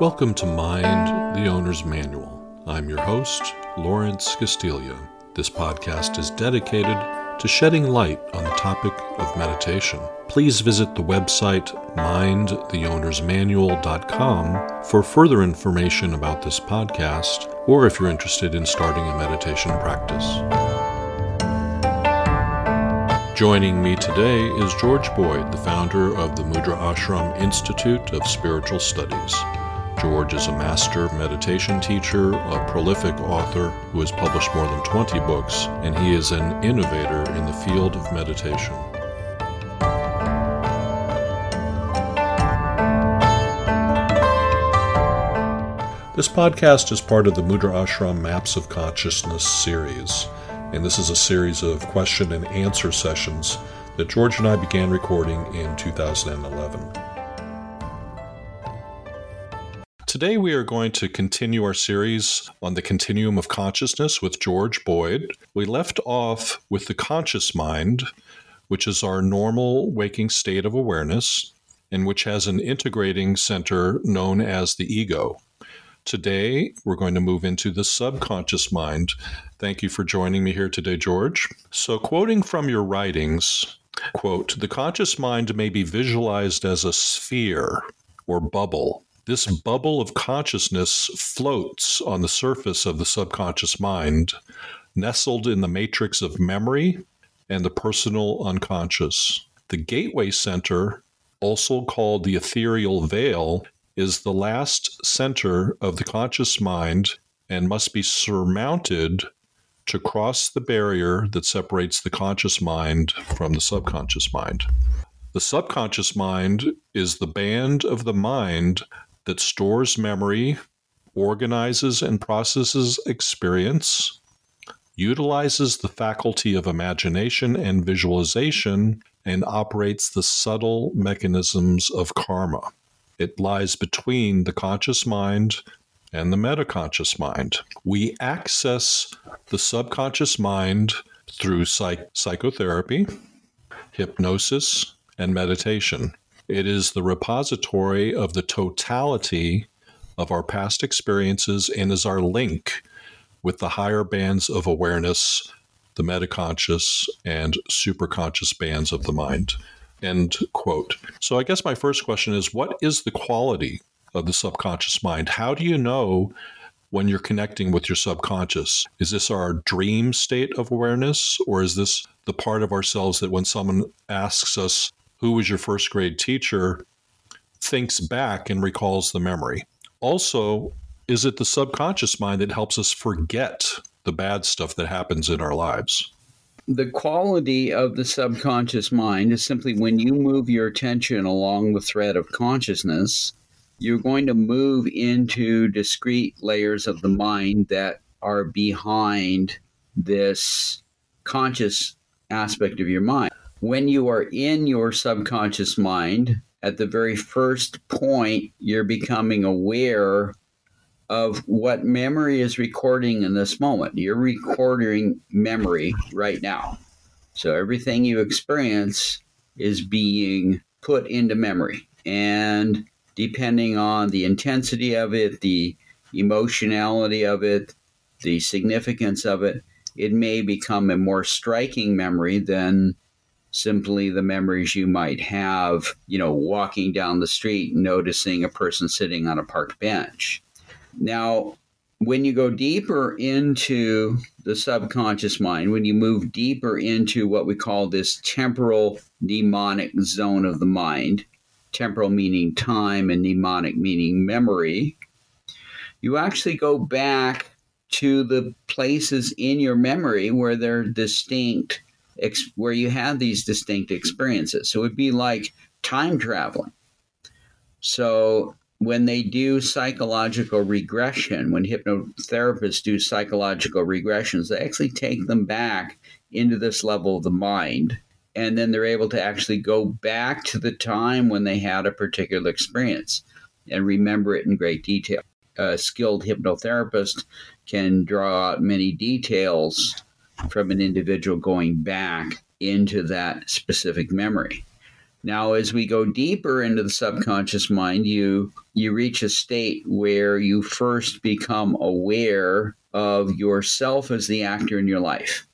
Welcome to Mind, the Owner's Manual. I'm your host, Lawrence Castiglia. This podcast is dedicated to shedding light on the topic of meditation. Please visit the website mindtheownersmanual.com for further information about this podcast, or if you're interested in starting a meditation practice. Joining me today is George Boyd, the founder of the Mudrashram Institute of Spiritual Studies. George is a master meditation teacher, a prolific author who has published more than 20 books, and he is an innovator in the field of meditation. This podcast is part of the Mudra Ashram Maps of Consciousness series, and this is a series of question and answer sessions that George and I began recording in 2011. Today, we are going to continue our series on the continuum of consciousness with George Boyd. We left off with the conscious mind, which is our normal waking state of awareness, and which has an integrating center known as the ego. Today, we're going to move into the subconscious mind. Thank you for joining me here today, George. So, quoting from your writings, quote, the conscious mind may be visualized as a sphere or bubble this bubble of consciousness floats on the surface of the subconscious mind, nestled in the matrix of memory and the personal unconscious. The gateway center, also called the ethereal veil, is the last center of the conscious mind and must be surmounted to cross the barrier that separates the conscious mind from the subconscious mind. The subconscious mind is the band of the mind that stores memory, organizes and processes experience, utilizes the faculty of imagination and visualization, and operates the subtle mechanisms of karma. It lies between the conscious mind and the metaconscious mind. We access the subconscious mind through psych- psychotherapy, hypnosis, and meditation. It is the repository of the totality of our past experiences and is our link with the higher bands of awareness, the metaconscious and superconscious bands of the mind. End quote. So I guess my first question is what is the quality of the subconscious mind? How do you know when you're connecting with your subconscious? Is this our dream state of awareness, or is this the part of ourselves that when someone asks us, who was your first grade teacher, thinks back and recalls the memory. Also, is it the subconscious mind that helps us forget the bad stuff that happens in our lives? The quality of the subconscious mind is simply when you move your attention along the thread of consciousness, you're going to move into discrete layers of the mind that are behind this conscious aspect of your mind when you are in your subconscious mind, at the very first point, you're becoming aware of what memory is recording in this moment. You're recording memory right now. So everything you experience is being put into memory. And depending on the intensity of it, the emotionality of it, the significance of it, it may become a more striking memory than simply the memories you might have, you know, walking down the street, noticing a person sitting on a park bench. Now, when you go deeper into the subconscious mind, when you move deeper into what we call this temporal mnemonic zone of the mind, temporal meaning time and mnemonic meaning memory, you actually go back to the places in your memory where they're distinct ex- where you have these distinct experiences. So it would be like time traveling. So when they do psychological regression, when hypnotherapists do psychological regressions, they actually take them back into this level of the mind. And then they're able to actually go back to the time when they had a particular experience and remember it in great detail. A skilled hypnotherapist can draw out many details from an individual going back into that specific memory. Now, as we go deeper into the subconscious mind, you you reach a state where you first become aware of yourself as the actor in your life.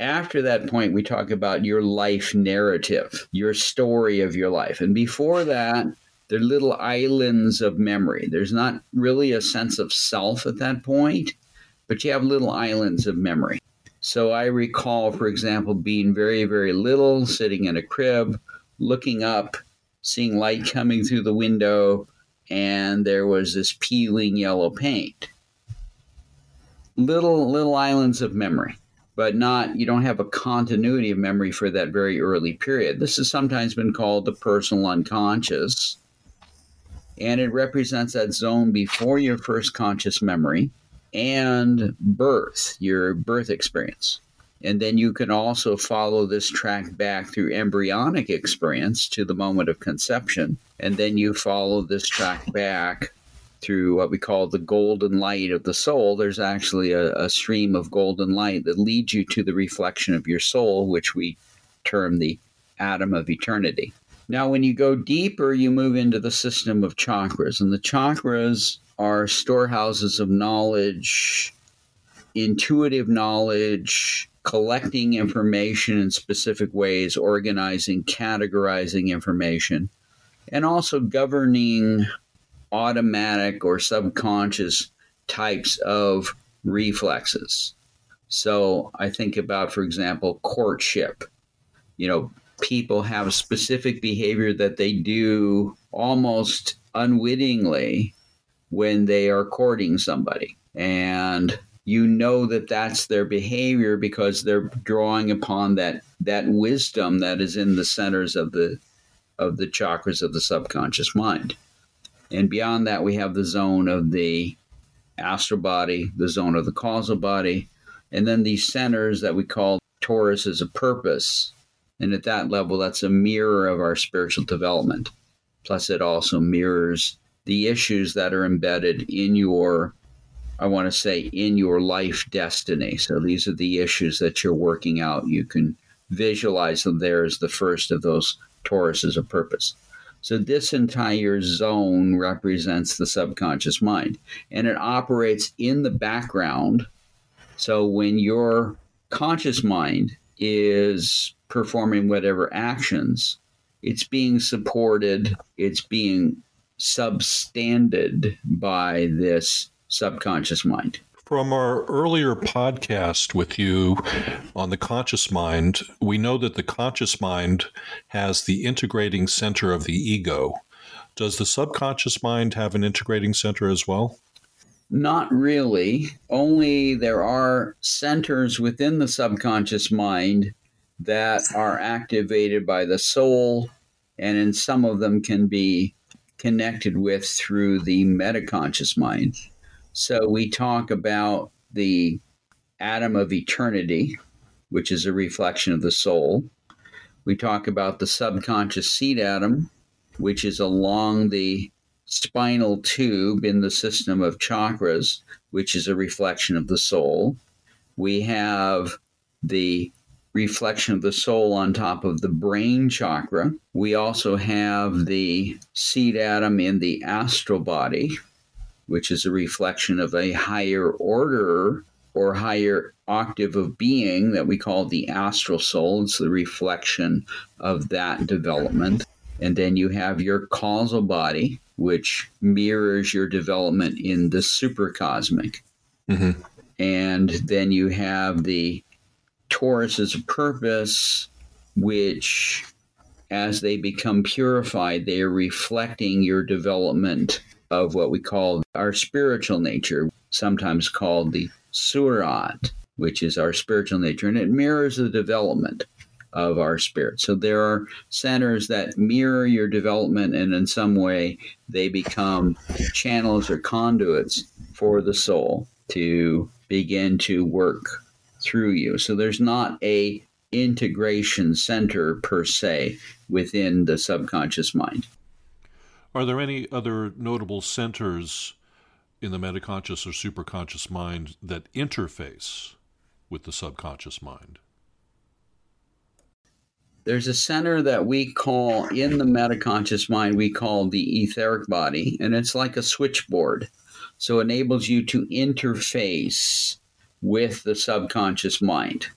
After that point, we talk about your life narrative, your story of your life. And before that, they're little islands of memory. There's not really a sense of self at that point, but you have little islands of memory. So I recall, for example, being very, very little, sitting in a crib, looking up, seeing light coming through the window, and there was this peeling yellow paint. Little little islands of memory, but not you don't have a continuity of memory for that very early period. This has sometimes been called the personal unconscious, and it represents that zone before your first conscious memory and birth, your birth experience. And then you can also follow this track back through embryonic experience to the moment of conception. And then you follow this track back through what we call the golden light of the soul. There's actually a, a stream of golden light that leads you to the reflection of your soul, which we term the atom of eternity. Now, when you go deeper, you move into the system of chakras. And the chakras are storehouses of knowledge, intuitive knowledge, collecting information in specific ways, organizing, categorizing information, and also governing automatic or subconscious types of reflexes. So I think about, for example, courtship. You know, people have specific behavior that they do almost unwittingly when they are courting somebody. And you know that that's their behavior because they're drawing upon that that wisdom that is in the centers of the of the chakras of the subconscious mind. And beyond that we have the zone of the astral body, the zone of the causal body, and then these centers that we call Taurus as a purpose. And at that level that's a mirror of our spiritual development. Plus it also mirrors the issues that are embedded in your I want to say, in your life destiny. So these are the issues that you're working out. You can visualize them there as the first of those toruses of purpose. So this entire zone represents the subconscious mind, and it operates in the background. So when your conscious mind is performing whatever actions, it's being supported, it's being substanded by this subconscious mind. From our earlier podcast with you on the conscious mind, we know that the conscious mind has the integrating center of the ego. Does the subconscious mind have an integrating center as well? Not really. Only there are centers within the subconscious mind that are activated by the soul, and in some of them can be connected with through the metaconscious mind. So we talk about the atom of eternity, which is a reflection of the soul. We talk about the subconscious seed atom, which is along the spinal tube in the system of chakras, which is a reflection of the soul. We have the reflection of the soul on top of the brain chakra. We also have the seed atom in the astral body, which is a reflection of a higher order or higher octave of being that we call the astral soul. It's the reflection of that development. And then you have your causal body, which mirrors your development in the supracosmic. Mm-hmm. And then you have the torus is a purpose, which, as they become purified, they are reflecting your development of what we call our spiritual nature, sometimes called the surat, which is our spiritual nature, and it mirrors the development of our spirit. So there are centers that mirror your development, and in some way, they become channels or conduits for the soul to begin to work through you. So there's not a integration center per se within the subconscious mind. Are there any other notable centers in the metaconscious or superconscious mind that interface with the subconscious mind? There's a center that we call in the metaconscious mind, we call the etheric body, and it's like a switchboard. So it enables you to interface with the subconscious mind.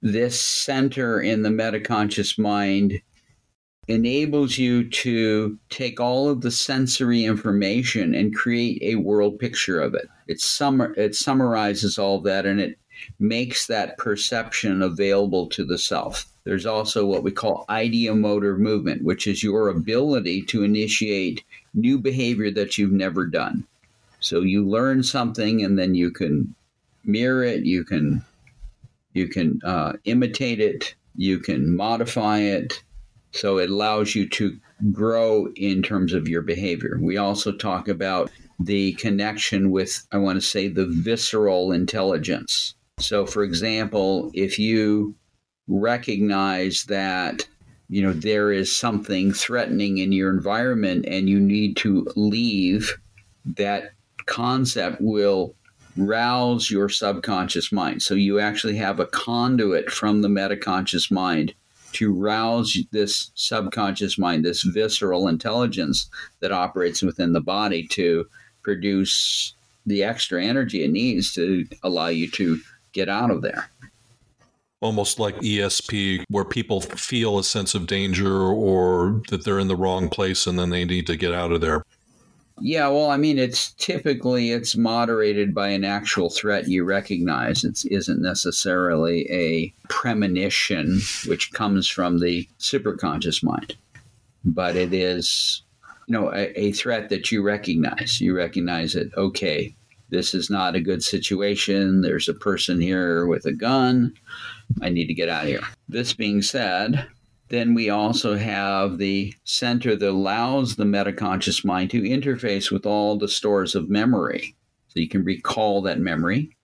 This center in the metaconscious mind enables you to take all of the sensory information and create a world picture of it. It, summa- it summarizes all that and it makes that perception available to the self. There's also what we call ideomotor movement, which is your ability to initiate new behavior that you've never done. So you learn something and then you can mirror it, you can you can uh, imitate it, you can modify it, so it allows you to grow in terms of your behavior. We also talk about the connection with, I want to say, the visceral intelligence. So, for example, if you recognize that you know there is something threatening in your environment and you need to leave that concept will rouse your subconscious mind so you actually have a conduit from the metaconscious mind to rouse this subconscious mind, this visceral intelligence that operates within the body to produce the extra energy it needs to allow you to get out of there. Almost like ESP, where people feel a sense of danger or that they're in the wrong place and then they need to get out of there. Yeah, well, I mean, it's typically it's moderated by an actual threat you recognize. It isn't necessarily a premonition which comes from the superconscious mind, but it is, you know, a, a threat that you recognize. You recognize it. Okay, this is not a good situation. There's a person here with a gun. I need to get out of here. This being said, then we also have the center that allows the metaconscious mind to interface with all the stores of memory. So you can recall that memory.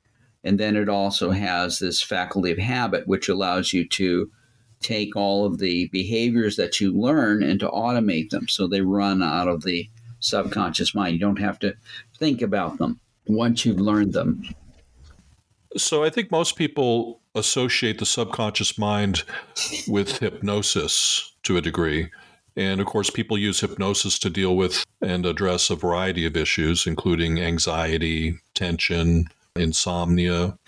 And then it also has this faculty of habit, which allows you to take all of the behaviors that you learn and to automate them so they run out of the subconscious mind. You don't have to think about them once you've learned them. So I think most people associate the subconscious mind with hypnosis to a degree. And of course, people use hypnosis to deal with and address a variety of issues, including anxiety, tension, insomnia.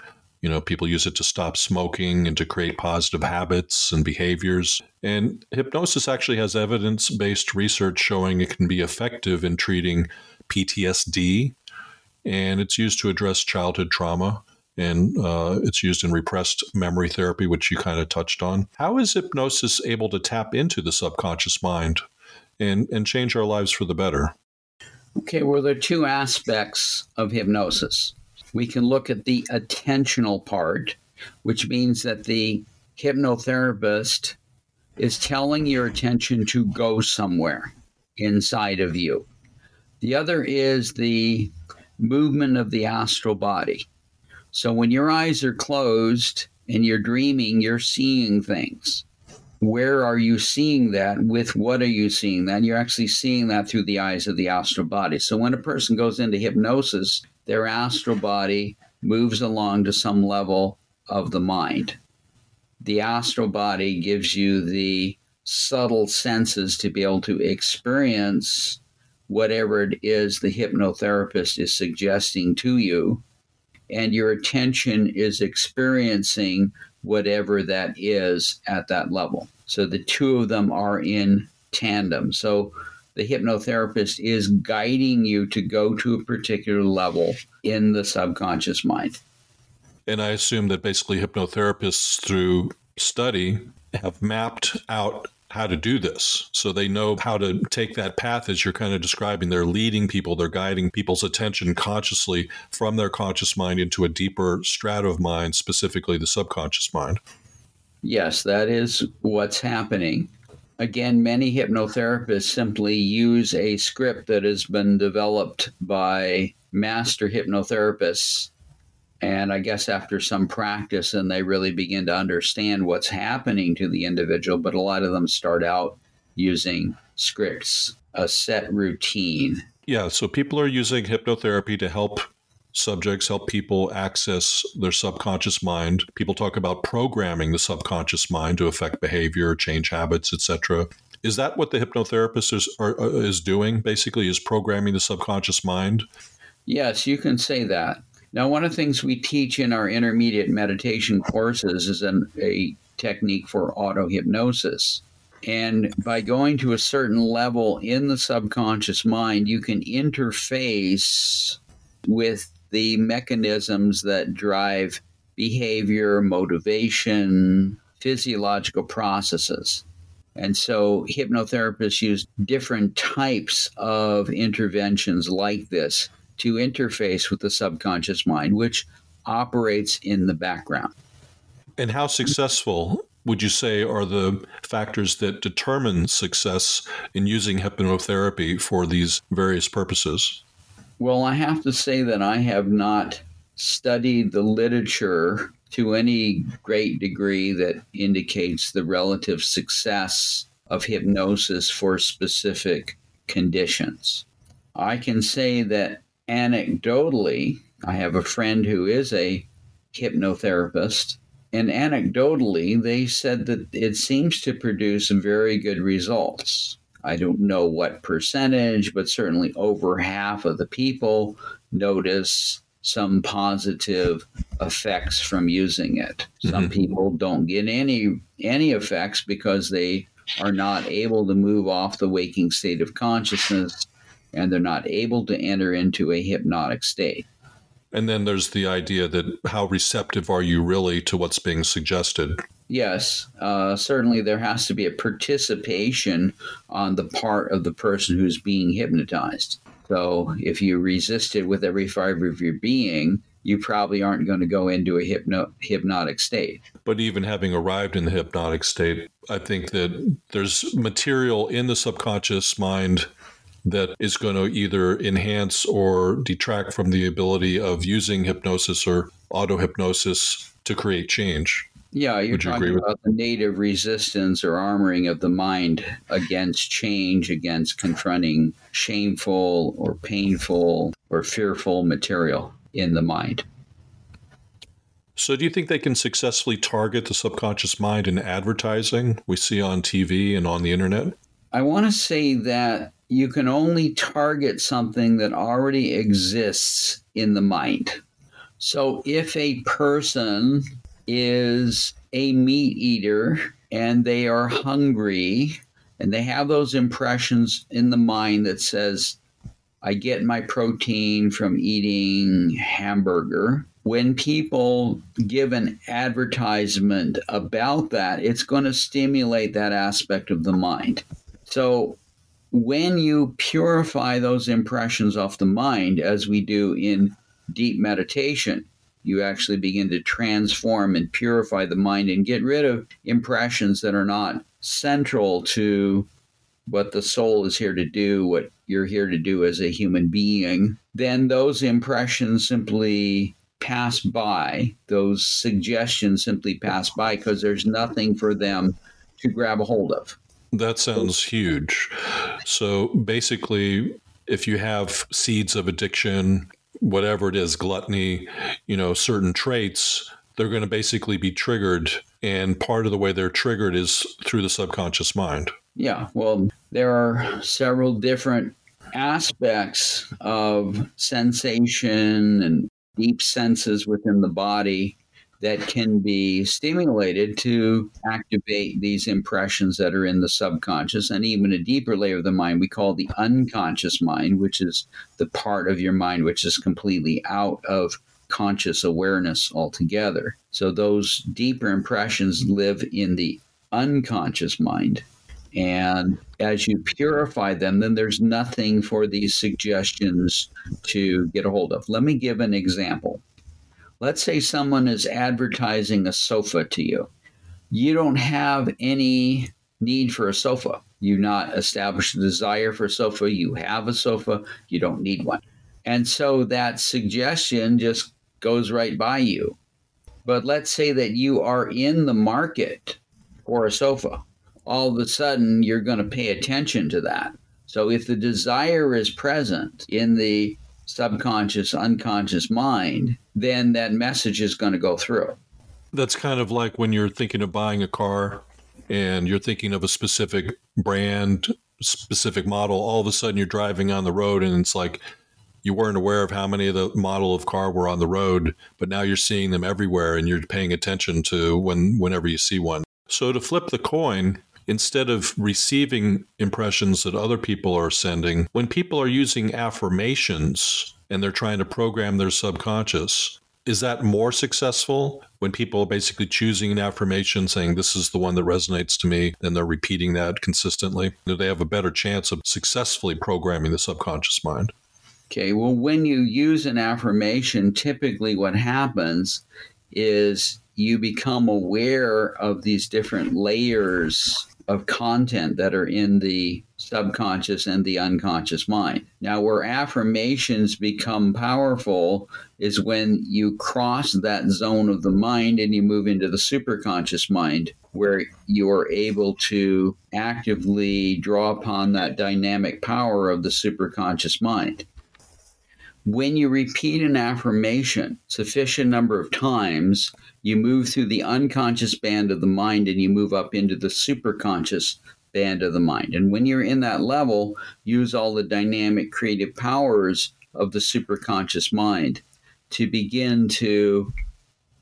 You know, people use it to stop smoking and to create positive habits and behaviors. And hypnosis actually has evidence based research showing it can be effective in treating PTSD, and it's used to address childhood trauma and uh, it's used in repressed memory therapy, which you kind of touched on. How is hypnosis able to tap into the subconscious mind and, and change our lives for the better? Okay, well, there are two aspects of hypnosis. We can look at the attentional part, which means that the hypnotherapist is telling your attention to go somewhere inside of you. The other is the movement of the astral body. So when your eyes are closed and you're dreaming, you're seeing things. Where are you seeing that? With what are you seeing that? You're actually seeing that through the eyes of the astral body. So when a person goes into hypnosis, their astral body moves along to some level of the mind. The astral body gives you the subtle senses to be able to experience whatever it is the hypnotherapist is suggesting to you and your attention is experiencing whatever that is at that level. So the two of them are in tandem. So the hypnotherapist is guiding you to go to a particular level in the subconscious mind. And I assume that basically hypnotherapists, through study, have mapped out how to do this. So they know how to take that path as you're kind of describing. They're leading people, they're guiding people's attention consciously from their conscious mind into a deeper strata of mind, specifically the subconscious mind. Yes, that is what's happening. Again, many hypnotherapists simply use a script that has been developed by master hypnotherapists and I guess after some practice and they really begin to understand what's happening to the individual, but a lot of them start out using scripts, a set routine. Yeah, so people are using hypnotherapy to help subjects, help people access their subconscious mind. People talk about programming the subconscious mind to affect behavior, change habits, etc. Is that what the hypnotherapist is, are, uh, is doing, basically, is programming the subconscious mind? Yes, you can say that. Now, one of the things we teach in our intermediate meditation courses is an, a technique for auto hypnosis. And by going to a certain level in the subconscious mind, you can interface with the mechanisms that drive behavior, motivation, physiological processes. And so hypnotherapists use different types of interventions like this to interface with the subconscious mind, which operates in the background. And how successful would you say are the factors that determine success in using hypnotherapy for these various purposes? Well, I have to say that I have not studied the literature to any great degree that indicates the relative success of hypnosis for specific conditions. I can say that anecdotally, I have a friend who is a hypnotherapist, and anecdotally, they said that it seems to produce very good results. I don't know what percentage, but certainly over half of the people notice some positive effects from using it. Some mm-hmm. people don't get any any effects because they are not able to move off the waking state of consciousness and they're not able to enter into a hypnotic state. And then there's the idea that how receptive are you really to what's being suggested? Yes, uh, certainly there has to be a participation on the part of the person who's being hypnotized. So if you resist it with every fiber of your being, you probably aren't going to go into a hypno- hypnotic state. But even having arrived in the hypnotic state, I think that there's material in the subconscious mind that is going to either enhance or detract from the ability of using hypnosis or auto hypnosis to create change. Yeah, you're Would talking you about the native resistance or armoring of the mind against change, against confronting shameful or painful or fearful material in the mind. So, do you think they can successfully target the subconscious mind in advertising we see on TV and on the internet? I want to say that you can only target something that already exists in the mind. So if a person is a meat eater and they are hungry and they have those impressions in the mind that says, I get my protein from eating hamburger. When people give an advertisement about that, it's going to stimulate that aspect of the mind. So when you purify those impressions off the mind, as we do in deep meditation, you actually begin to transform and purify the mind and get rid of impressions that are not central to what the soul is here to do, what you're here to do as a human being, then those impressions simply pass by. Those suggestions simply pass by because there's nothing for them to grab a hold of. That sounds huge. So basically, if you have seeds of addiction, whatever it is, gluttony, you know, certain traits, they're going to basically be triggered. And part of the way they're triggered is through the subconscious mind. Yeah. Well, there are several different aspects of sensation and deep senses within the body that can be stimulated to activate these impressions that are in the subconscious and even a deeper layer of the mind we call the unconscious mind, which is the part of your mind which is completely out of conscious awareness altogether. So those deeper impressions live in the unconscious mind. And as you purify them, then there's nothing for these suggestions to get a hold of. Let me give an example. Let's say someone is advertising a sofa to you. You don't have any need for a sofa. You've not established a desire for a sofa. You have a sofa. You don't need one. And so that suggestion just goes right by you. But let's say that you are in the market for a sofa. All of a sudden, you're going to pay attention to that. So if the desire is present in the subconscious, unconscious mind, then that message is going to go through. That's kind of like when you're thinking of buying a car and you're thinking of a specific brand, specific model. All of a sudden, you're driving on the road and it's like you weren't aware of how many of the model of car were on the road, but now you're seeing them everywhere and you're paying attention to when whenever you see one. So to flip the coin, instead of receiving impressions that other people are sending, when people are using affirmations and they're trying to program their subconscious, is that more successful? When people are basically choosing an affirmation saying this is the one that resonates to me and they're repeating that consistently. Do they have a better chance of successfully programming the subconscious mind. Okay well when you use an affirmation typically what happens is you become aware of these different layers of content that are in the subconscious and the unconscious mind. Now, where affirmations become powerful is when you cross that zone of the mind and you move into the superconscious mind, where you're able to actively draw upon that dynamic power of the superconscious mind. When you repeat an affirmation sufficient number of times, you move through the unconscious band of the mind and you move up into the superconscious band of the mind. And when you're in that level, use all the dynamic creative powers of the superconscious mind to begin to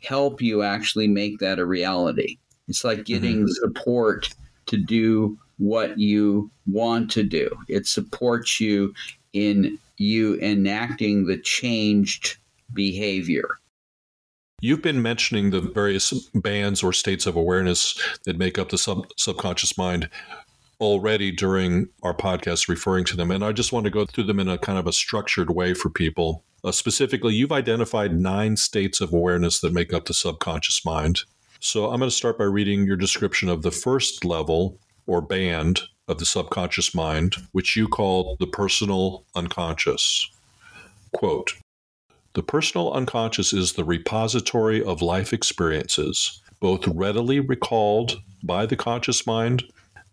help you actually make that a reality. It's like getting mm-hmm. support to do what you want to do. It supports you in you enacting the changed behavior. You've been mentioning the various bands or states of awareness that make up the sub- subconscious mind already during our podcast, referring to them. And I just want to go through them in a kind of a structured way for people. Uh, specifically, you've identified nine states of awareness that make up the subconscious mind. So I'm going to start by reading your description of the first level or band of the subconscious mind, which you call the personal unconscious. Quote the personal unconscious is the repository of life experiences, both readily recalled by the conscious mind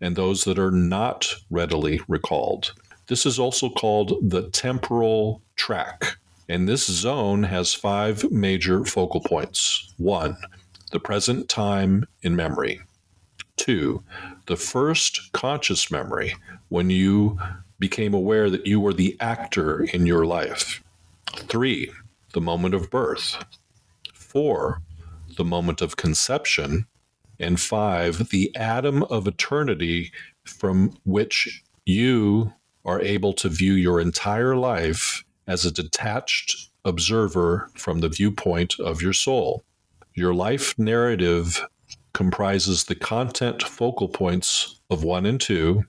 and those that are not readily recalled. This is also called the temporal track. And this zone has five major focal points. One, the present time in memory. Two, the first conscious memory when you became aware that you were the actor in your life. Three, the moment of birth. Four, the moment of conception. And five, the atom of eternity from which you are able to view your entire life as a detached observer from the viewpoint of your soul. Your life narrative comprises the content focal points of one and two,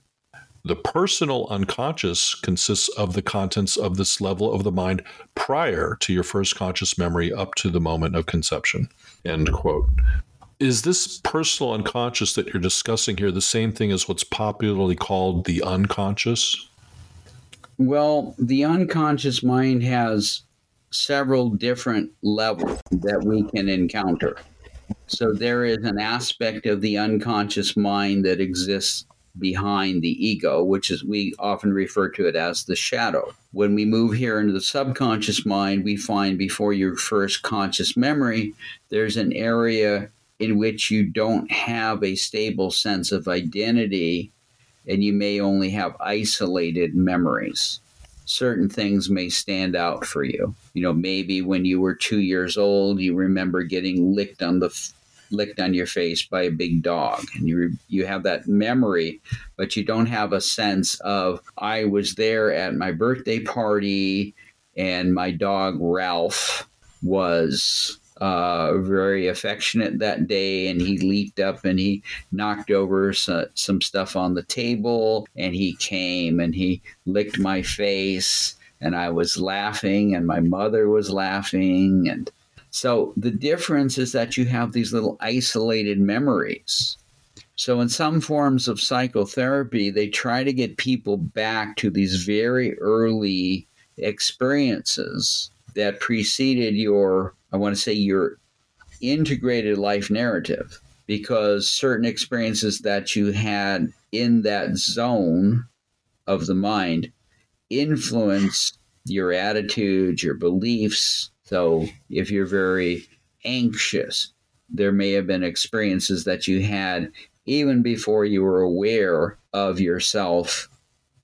the personal unconscious consists of the contents of this level of the mind prior to your first conscious memory up to the moment of conception. End quote. Is this personal unconscious that you're discussing here the same thing as what's popularly called the unconscious? Well, the unconscious mind has several different levels that we can encounter. So there is an aspect of the unconscious mind that exists behind the ego, which is we often refer to it as the shadow. When we move here into the subconscious mind, we find before your first conscious memory, there's an area in which you don't have a stable sense of identity and you may only have isolated memories. Certain things may stand out for you. You know, maybe when you were two years old, you remember getting licked on the licked on your face by a big dog. And you you have that memory but you don't have a sense of I was there at my birthday party and my dog Ralph was uh, very affectionate that day, and he leaped up and he knocked over some, some stuff on the table, and he came and he licked my face, and I was laughing, and my mother was laughing, and so the difference is that you have these little isolated memories. So, in some forms of psychotherapy, they try to get people back to these very early experiences that preceded your, I want to say, your integrated life narrative, because certain experiences that you had in that zone of the mind influence your attitudes, your beliefs. So if you're very anxious, there may have been experiences that you had even before you were aware of yourself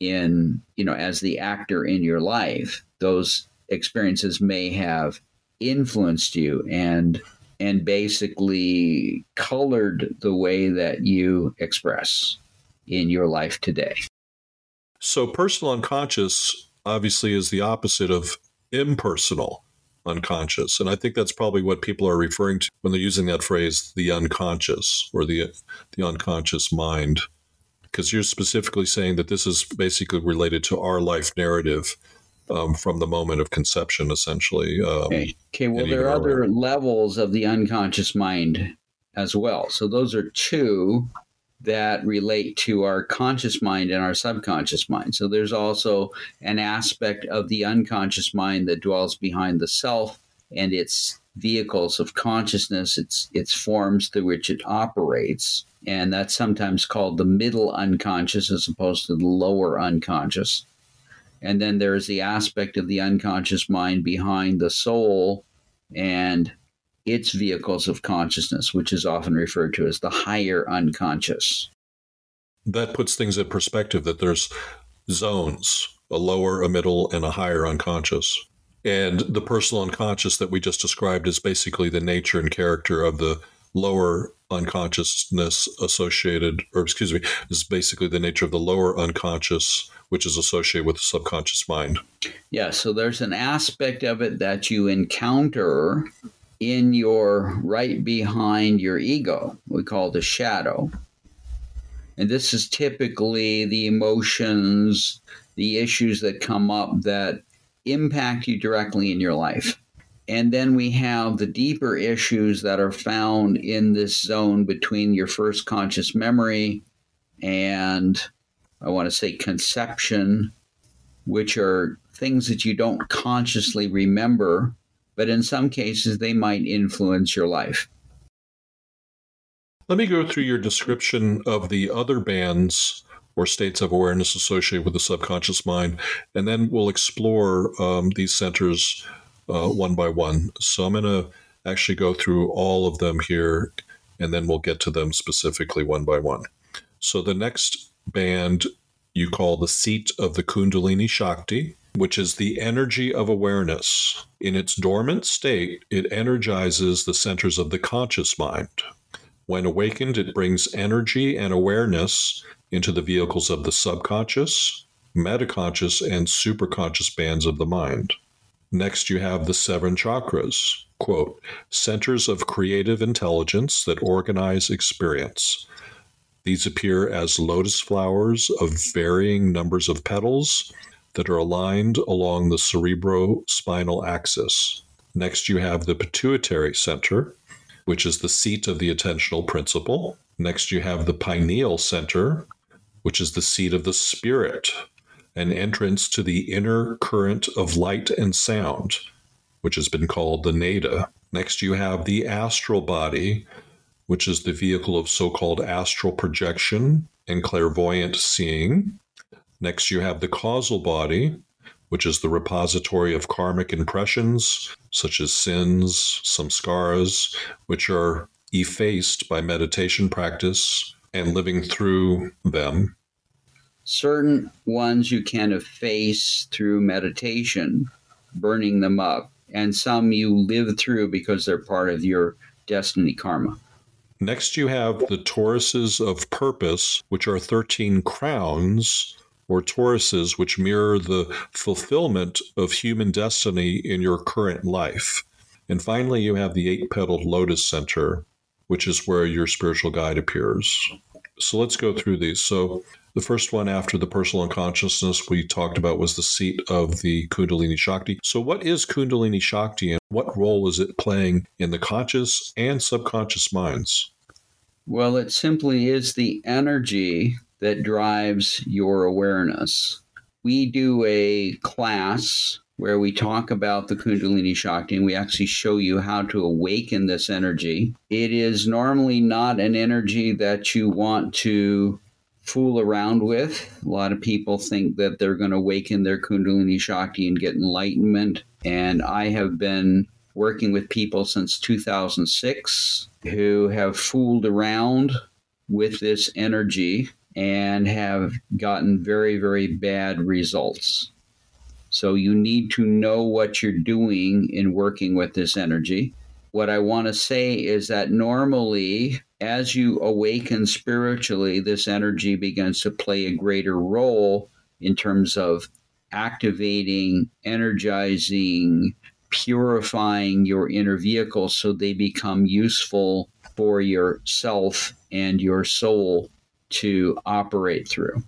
in, you know, as the actor in your life. Those experiences may have influenced you and and basically colored the way that you express in your life today. So, personal unconscious obviously is the opposite of impersonal unconscious. And I think that's probably what people are referring to when they're using that phrase, the unconscious or the, the unconscious mind. Because you're specifically saying that this is basically related to our life narrative um, from the moment of conception, essentially. Um, okay. okay. Well, there are other levels of the unconscious mind as well. So those are two that relate to our conscious mind and our subconscious mind. So there's also an aspect of the unconscious mind that dwells behind the self and its vehicles of consciousness, its its forms through which it operates. And that's sometimes called the middle unconscious as opposed to the lower unconscious. And then there's the aspect of the unconscious mind behind the soul and its vehicles of consciousness, which is often referred to as the higher unconscious. That puts things in perspective that there's zones a lower, a middle, and a higher unconscious. And the personal unconscious that we just described is basically the nature and character of the lower unconsciousness associated, or excuse me, is basically the nature of the lower unconscious, which is associated with the subconscious mind. Yeah, so there's an aspect of it that you encounter in your right behind your ego, we call the shadow. And this is typically the emotions, the issues that come up that impact you directly in your life. And then we have the deeper issues that are found in this zone between your first conscious memory and I want to say conception, which are things that you don't consciously remember but in some cases, they might influence your life. Let me go through your description of the other bands or states of awareness associated with the subconscious mind, and then we'll explore um, these centers uh, one by one. So I'm going to actually go through all of them here, and then we'll get to them specifically one by one. So the next band you call the seat of the Kundalini Shakti which is the energy of awareness. In its dormant state, it energizes the centers of the conscious mind. When awakened, it brings energy and awareness into the vehicles of the subconscious, metaconscious, and superconscious bands of the mind. Next, you have the seven chakras, quote, centers of creative intelligence that organize experience. These appear as lotus flowers of varying numbers of petals that are aligned along the cerebrospinal axis. Next, you have the pituitary center, which is the seat of the attentional principle. Next, you have the pineal center, which is the seat of the spirit, an entrance to the inner current of light and sound, which has been called the nada. Next, you have the astral body, which is the vehicle of so called astral projection and clairvoyant seeing. Next, you have the causal body, which is the repository of karmic impressions, such as samskaras, which are effaced by meditation practice and living through them. Certain ones you can efface through meditation, burning them up, and some you live through because they're part of your destiny karma. Next, you have the toruses of purpose, which are 13 crowns or toruses which mirror the fulfillment of human destiny in your current life. And finally, you have the eight petaled lotus center, which is where your spiritual guide appears. So let's go through these. So, the first one after the personal unconsciousness we talked about was the seat of the Kundalini Shakti. So, what is Kundalini Shakti and what role is it playing in the conscious and subconscious minds? Well, it simply is the energy that drives your awareness. We do a class where we talk about the Kundalini Shakti and we actually show you how to awaken this energy. It is normally not an energy that you want to fool around with. A lot of people think that they're going to awaken their Kundalini Shakti and get enlightenment. And I have been working with people since 2006 who have fooled around with this energy and have gotten very, very bad results. So you need to know what you're doing in working with this energy. What I want to say is that normally, as you awaken spiritually, this energy begins to play a greater role in terms of activating, energizing, purifying your inner vehicles so they become useful for yourself and your soul to operate through.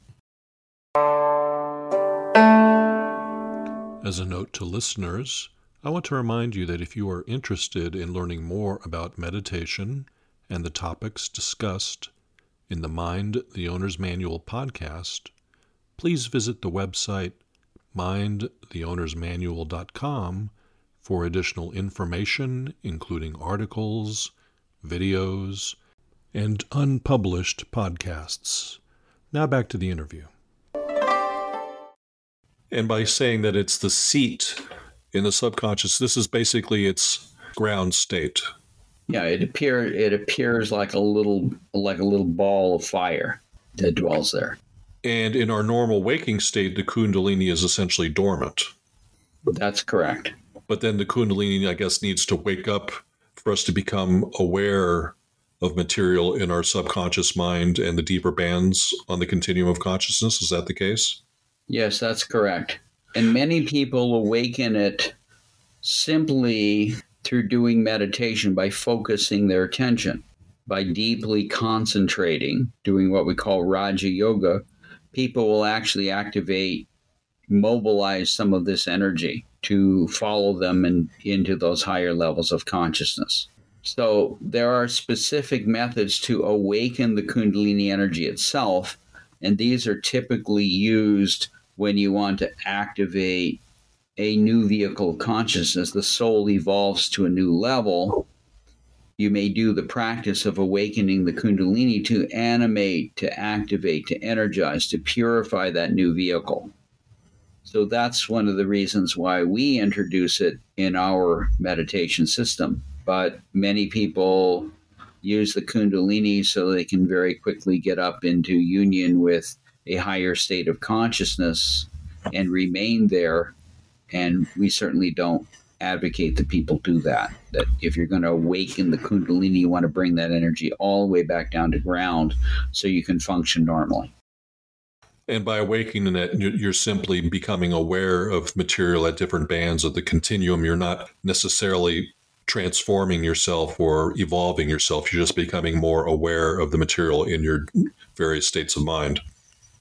As a note to listeners, I want to remind you that if you are interested in learning more about meditation and the topics discussed in the Mind the Owner's Manual podcast, please visit the website mindtheownersmanual.com for additional information, including articles, videos, and unpublished podcasts. Now back to the interview. And by saying that it's the seat in the subconscious, this is basically its ground state. Yeah, it appear it appears like a little like a little ball of fire that dwells there. And in our normal waking state, the kundalini is essentially dormant. That's correct. But then the kundalini, I guess, needs to wake up for us to become aware of material in our subconscious mind and the deeper bands on the continuum of consciousness. Is that the case? Yes, that's correct. And many people awaken it simply through doing meditation by focusing their attention, by deeply concentrating, doing what we call Raja Yoga. People will actually activate, mobilize some of this energy to follow them in, into those higher levels of consciousness. So there are specific methods to awaken the Kundalini energy itself, and these are typically used when you want to activate a new vehicle of consciousness, the soul evolves to a new level. You may do the practice of awakening the Kundalini to animate, to activate, to energize, to purify that new vehicle. So that's one of the reasons why we introduce it in our meditation system. But many people use the Kundalini so they can very quickly get up into union with a higher state of consciousness and remain there. And we certainly don't advocate that people do that. That if you're going to awaken the Kundalini, you want to bring that energy all the way back down to ground so you can function normally. And by awakening it, you're simply becoming aware of material at different bands of the continuum. You're not necessarily transforming yourself or evolving yourself. You're just becoming more aware of the material in your various states of mind.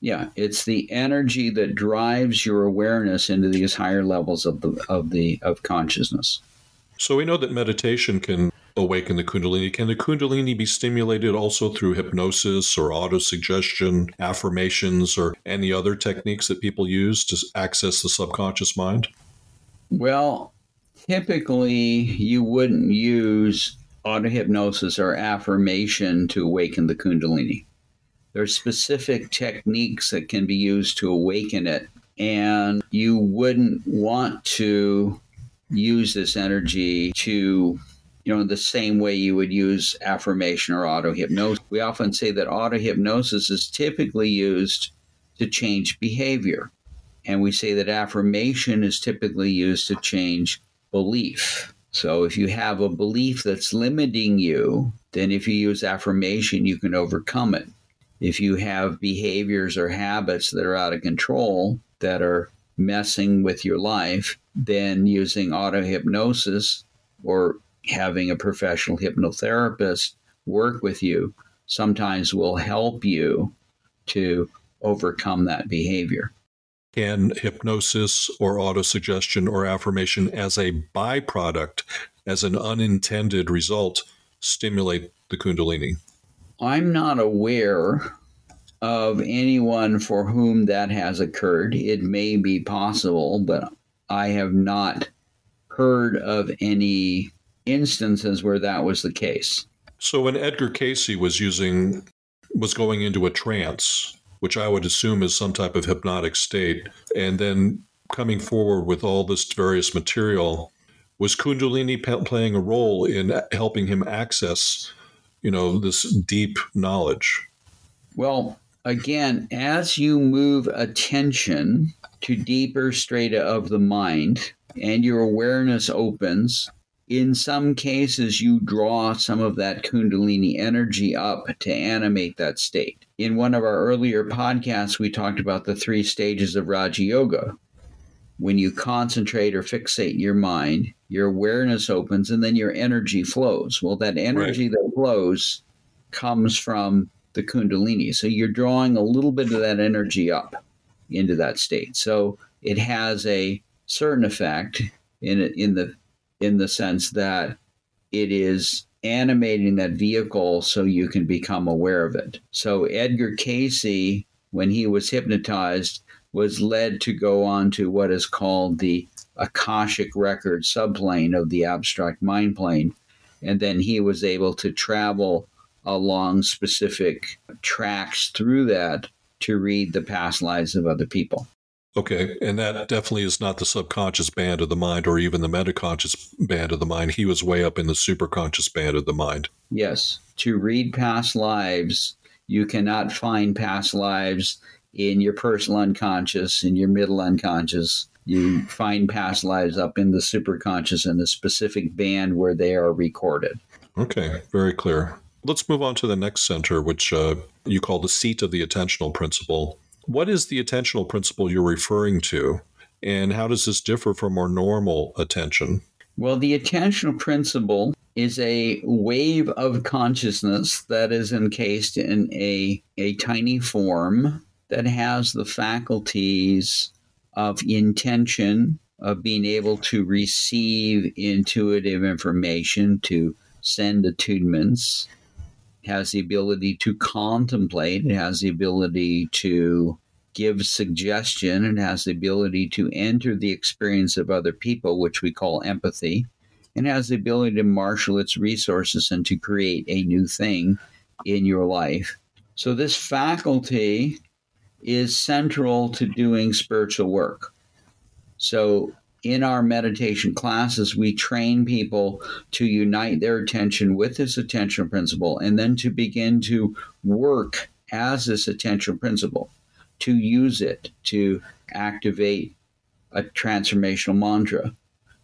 Yeah, it's the energy that drives your awareness into these higher levels of the of the of consciousness. So we know that meditation can awaken the kundalini. Can the kundalini be stimulated also through hypnosis or autosuggestion, affirmations or any other techniques that people use to access the subconscious mind? Well, typically you wouldn't use auto hypnosis or affirmation to awaken the kundalini. There are specific techniques that can be used to awaken it. And you wouldn't want to use this energy to, you know, the same way you would use affirmation or auto hypnosis. We often say that auto hypnosis is typically used to change behavior. And we say that affirmation is typically used to change belief. So if you have a belief that's limiting you, then if you use affirmation, you can overcome it if you have behaviors or habits that are out of control that are messing with your life, then using auto hypnosis or having a professional hypnotherapist work with you sometimes will help you to overcome that behavior. Can hypnosis or autosuggestion or affirmation as a byproduct, as an unintended result, stimulate the Kundalini? I'm not aware of anyone for whom that has occurred. It may be possible, but I have not heard of any instances where that was the case. So when Edgar Cayce was using was going into a trance which I would assume is some type of hypnotic state, and then coming forward with all this various material. Was Kundalini playing a role in helping him access, you know, this deep knowledge? Well, again, as you move attention to deeper strata of the mind and your awareness opens, in some cases, you draw some of that Kundalini energy up to animate that state. In one of our earlier podcasts, we talked about the three stages of Raja Yoga. When you concentrate or fixate your mind, your awareness opens and then your energy flows. Well, that energy right. that flows comes from the Kundalini. So you're drawing a little bit of that energy up into that state. So it has a certain effect in in the in the sense that it is animating that vehicle so you can become aware of it. So Edgar Cayce, when he was hypnotized, was led to go on to what is called the Akashic record subplane of the abstract mind plane. And then he was able to travel along specific tracks through that to read the past lives of other people. Okay, and that definitely is not the subconscious band of the mind or even the metaconscious band of the mind. He was way up in the superconscious band of the mind. Yes, to read past lives, you cannot find past lives in your personal unconscious, in your middle unconscious. You find past lives up in the superconscious in a specific band where they are recorded. Okay, very clear. Let's move on to the next center, which uh, you call the seat of the attentional principle. What is the attentional principle you're referring to, and how does this differ from our normal attention? Well, the attentional principle is a wave of consciousness that is encased in a, a tiny form that has the faculties of intention, of being able to receive intuitive information, to send attunements, has the ability to contemplate, it has the ability to give suggestion, it has the ability to enter the experience of other people, which we call empathy, and has the ability to marshal its resources and to create a new thing in your life. So, this faculty is central to doing spiritual work. So, in our meditation classes, we train people to unite their attention with this attention principle and then to begin to work as this attention principle, to use it to activate a transformational mantra,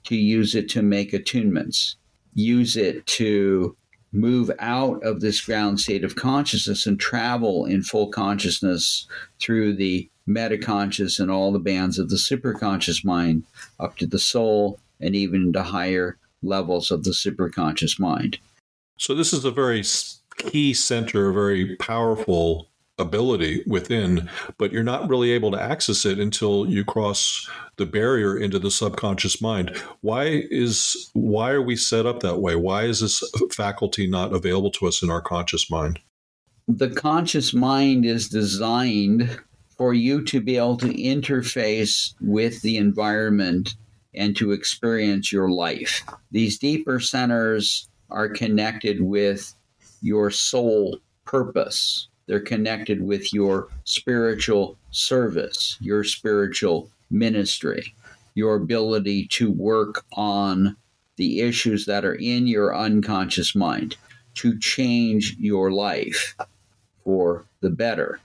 to use it to make attunements, use it to move out of this ground state of consciousness and travel in full consciousness through the metaconscious and all the bands of the superconscious mind up to the soul and even into higher levels of the superconscious mind. So, this is a very key center, a very powerful ability within, but you're not really able to access it until you cross the barrier into the subconscious mind. Why is why are we set up that way? Why is this faculty not available to us in our conscious mind? The conscious mind is designed for you to be able to interface with the environment and to experience your life. These deeper centers are connected with your soul purpose. They're connected with your spiritual service, your spiritual ministry, your ability to work on the issues that are in your unconscious mind to change your life for the better.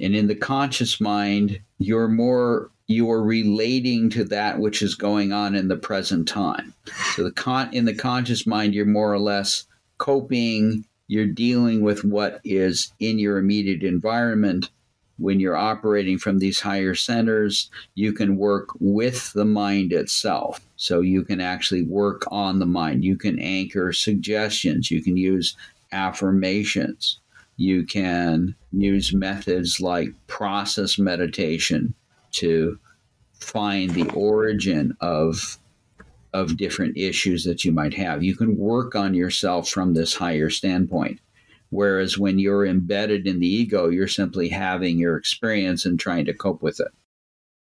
And in the conscious mind, you're more you're relating to that which is going on in the present time. So the con- in the conscious mind, you're more or less coping, you're dealing with what is in your immediate environment. When you're operating from these higher centers, you can work with the mind itself. So you can actually work on the mind. You can anchor suggestions. You can use affirmations. You can use methods like process meditation to find the origin of of different issues that you might have. You can work on yourself from this higher standpoint. Whereas when you're embedded in the ego, you're simply having your experience and trying to cope with it.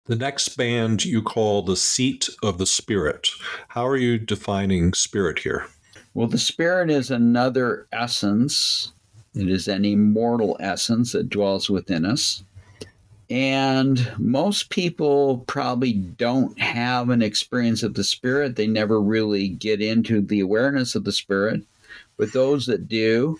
The next band you call the seat of the spirit. How are you defining spirit here? Well, the spirit is another essence it is an immortal essence that dwells within us. And most people probably don't have an experience of the Spirit. They never really get into the awareness of the Spirit. But those that do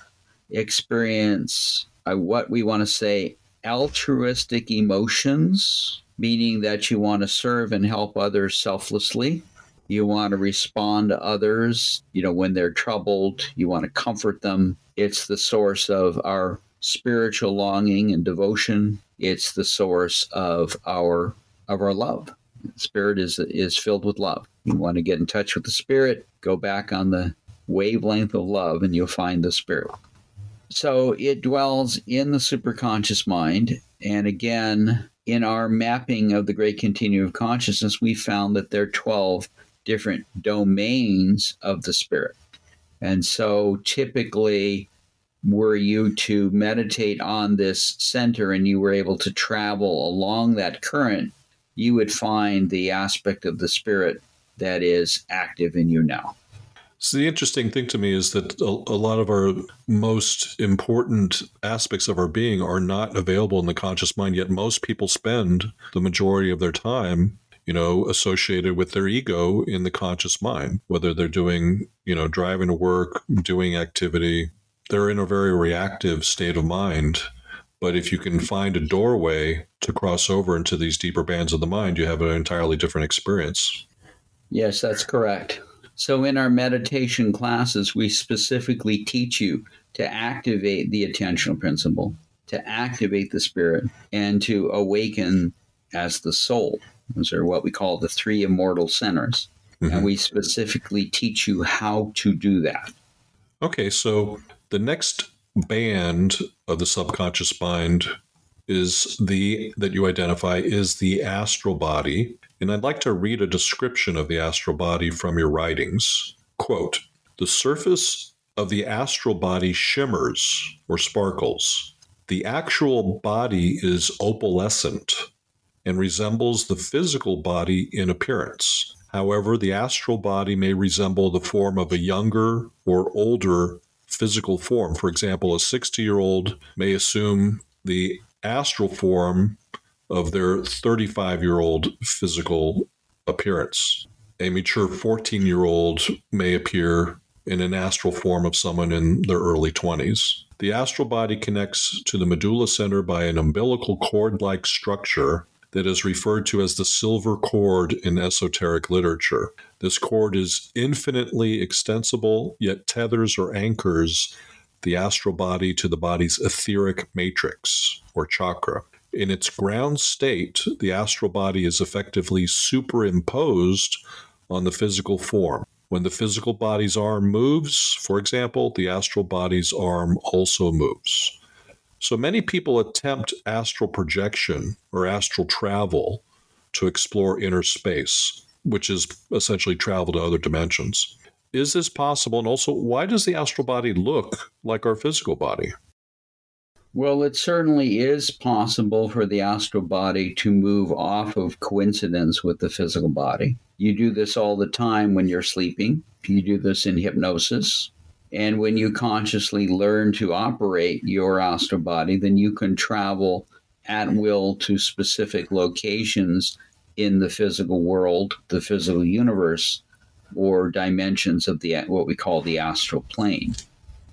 experience uh, what we want to say altruistic emotions, meaning that you want to serve and help others selflessly. You want to respond to others, you know, when they're troubled, you want to comfort them. It's the source of our spiritual longing and devotion. It's the source of our of our love. Spirit is is filled with love. You want to get in touch with the spirit, go back on the wavelength of love and you'll find the spirit. So it dwells in the superconscious mind and again in our mapping of the great continuum of consciousness we found that there are 12 different domains of the spirit. And so typically were you to meditate on this center and you were able to travel along that current, you would find the aspect of the spirit that is active in you now. So, the interesting thing to me is that a, a, lot of our most important aspects of our being are not available in the conscious mind, yet most people spend the majority of their time you know, associated with their ego in the conscious mind, whether they're doing, you know, driving to work, doing activity, they're in a very reactive state of mind. But if you can find a doorway to cross over into these deeper bands of the mind, you have an entirely different experience. Yes, that's correct. So, in our meditation classes, we specifically teach you to activate the attentional principle, to activate the spirit, and to awaken as the soul. Those are what we call the three immortal centers. Mm-hmm. And we specifically teach you how to do that. Okay, so the next band of the subconscious mind is the that you identify is the astral body. And I'd like to read a description of the astral body from your writings. Quote, the surface of the astral body shimmers or sparkles. The actual body is opalescent and resembles the physical body in appearance. However, the astral body may resemble the form of a younger or older physical form. For example, a 60 year old may assume the astral form of their 35 year old physical appearance. A mature 14 year old may appear in an astral form of someone in their early 20s. The astral body connects to the medulla center by an umbilical cord like structure that is referred to as the silver cord in esoteric literature. This cord is infinitely extensible, yet tethers or anchors the astral body to the body's etheric matrix or chakra. In its ground state, the astral body is effectively superimposed on the physical form. When the physical body's arm moves, for example, the astral body's arm also moves. So many people attempt astral projection or astral travel to explore inner space, which is essentially travel to other dimensions. Is this possible? And also, why does the astral body look like our physical body? Well, it certainly is possible for the astral body to move off of coincidence with the physical body. You do this all the time when you're sleeping. You do this in hypnosis. And when you consciously learn to operate your astral body, then you can travel at will to specific locations in the physical world, the physical universe, or dimensions of the what we call the astral plane.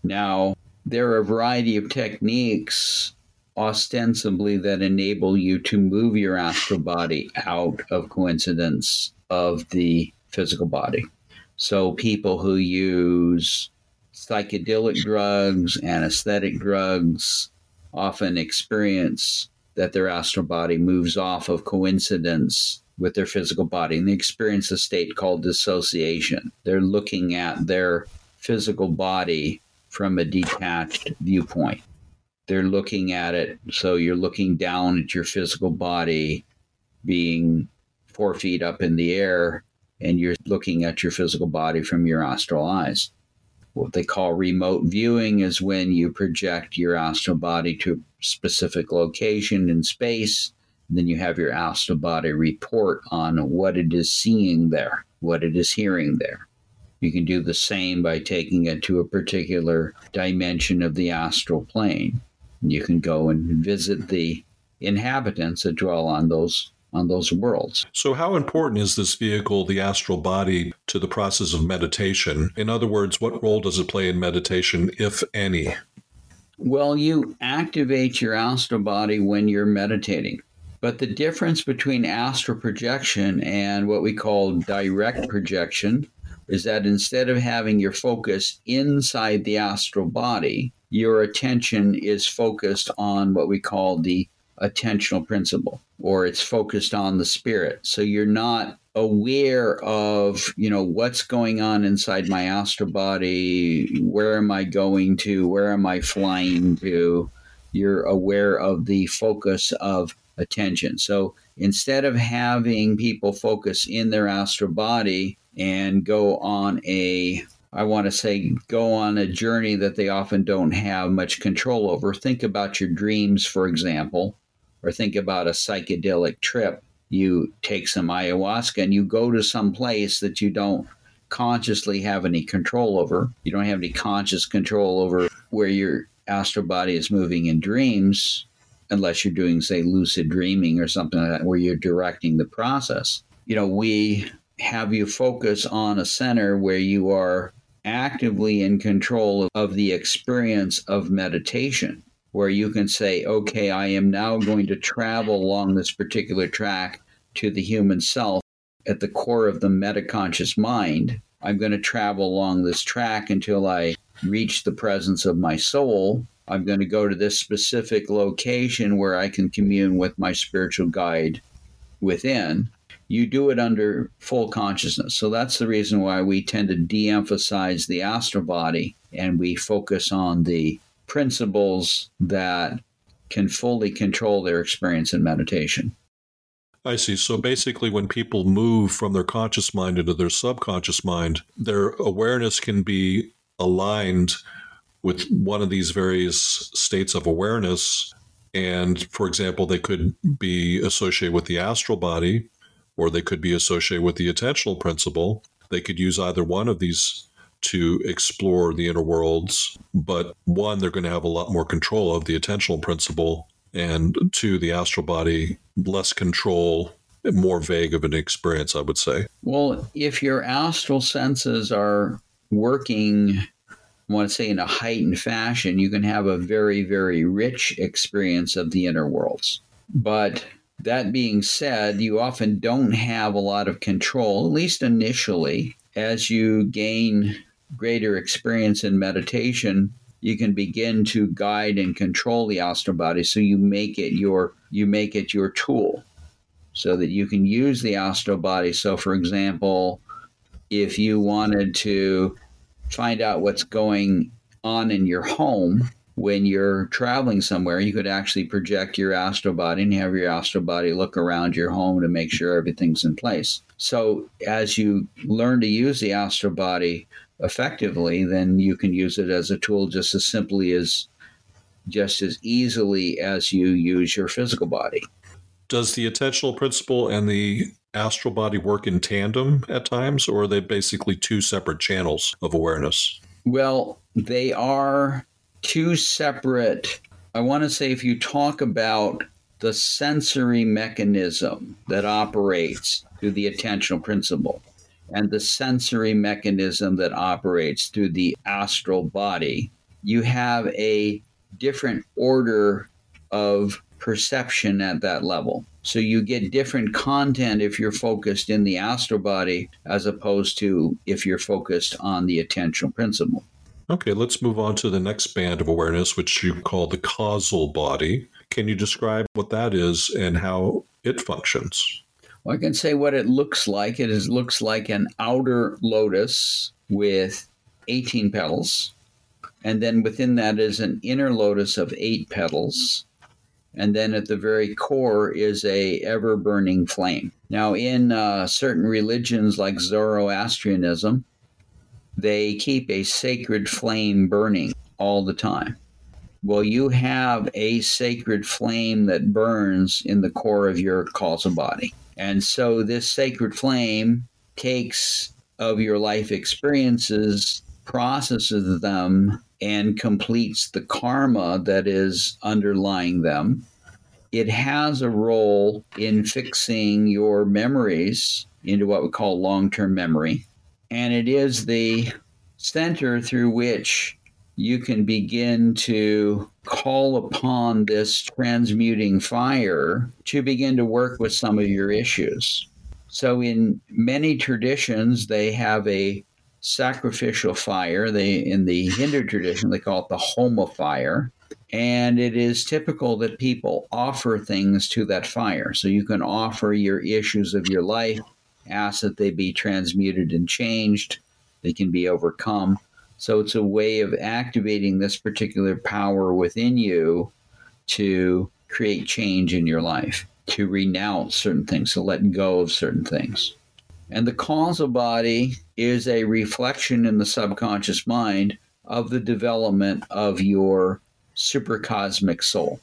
Now, there are a variety of techniques ostensibly that enable you to move your astral body out of coincidence of the physical body. So people who use psychedelic drugs, anesthetic drugs often experience that their astral body moves off of coincidence with their physical body and they experience a state called dissociation. They're looking at their physical body from a detached viewpoint. They're looking at it, so you're looking down at your physical body being four feet up in the air, and you're looking at your physical body from your astral eyes what they call remote viewing is when you project your astral body to a specific location in space. Then you have your astral body report on what it is seeing there, what it is hearing there. You can do the same by taking it to a particular dimension of the astral plane. You can go and visit the inhabitants that dwell on those on those worlds. So, how important is this vehicle, the astral body, to the process of meditation? In other words, what role does it play in meditation, if any? Well, you activate your astral body when you're meditating. But the difference between astral projection and what we call direct projection is that instead of having your focus inside the astral body, your attention is focused on what we call the attentional principle or it's focused on the spirit. So you're not aware of, you know, what's going on inside my astral body, where am I going to, where am I flying to? You're aware of the focus of attention. So instead of having people focus in their astral body and go on a I want to say go on a journey that they often don't have much control over. Think about your dreams, for example or think about a psychedelic trip. You take some ayahuasca and you go to some place that you don't consciously have any control over. You don't have any conscious control over where your astral body is moving in dreams, unless you're doing, say, lucid dreaming or something like that, where you're directing the process. You know, we have you focus on a center where you are actively in control of the experience of meditation where you can say, okay, I am now going to travel along this particular track to the human self at the core of the metaconscious mind. I'm going to travel along this track until I reach the presence of my soul. I'm going to go to this specific location where I can commune with my spiritual guide within. You do it under full consciousness. So that's the reason why we tend to de emphasize the astral body and we focus on the principles that can fully control their experience in meditation. I see. So basically, when people move from their conscious mind into their subconscious mind, their awareness can be aligned with one of these various states of awareness. And for example, they could be associated with the astral body, or they could be associated with the attentional principle. They could use either one of these to explore the inner worlds. But one, they're going to have a lot more control of the attentional principle. And two, the astral body, less control, more vague of an experience, I would say. Well, if your astral senses are working, I want to say in a heightened fashion, you can have a very, very rich experience of the inner worlds. But that being said, you often don't have a lot of control, at least initially, as you gain greater experience in meditation, you can begin to guide and control the astral body. So you make it your you make it your tool so that you can use the astral body. So for example if you wanted to find out what's going on in your home when you're traveling somewhere you could actually project your astral body and have your astral body look around your home to make sure everything's in place. So as you learn to use the astral body effectively, then you can use it as a tool just as simply as just as easily as you use your physical body. Does the attentional principle and the astral body work in tandem at times, or are they basically two separate channels of awareness? Well, they are two separate. I want to say if you talk about the sensory mechanism that operates through the attentional principle, and the sensory mechanism that operates through the astral body, you have a different order of perception at that level. So you get different content if you're focused in the astral body as opposed to if you're focused on the attentional principle. Okay, let's move on to the next band of awareness, which you call the causal body. Can you describe what that is and how it functions? Well, I can say what it looks like. It is, looks like an outer lotus with 18 petals. And then within that is an inner lotus of eight petals. And then at the very core is a ever burning flame. Now, in uh, certain religions like Zoroastrianism, they keep a sacred flame burning all the time. Well, you have a sacred flame that burns in the core of your causal body. And so this sacred flame takes of your life experiences, processes them, and completes the karma that is underlying them. it has a role in fixing your memories into what we call long term memory. And it is the center through which you can begin to call upon this transmuting fire to begin to work with some of your issues. So, in many traditions, they have a sacrificial fire. They, in the Hindu tradition, they call it the Homa fire. And it is typical that people offer things to that fire. So you can offer your issues of your life, ask that they be transmuted and changed, they can be overcome. So it's a way of activating this particular power within you to create change in your life, to renounce certain things, to let go of certain things. And the causal body is a reflection in the subconscious mind of the development of your supracosmic soul.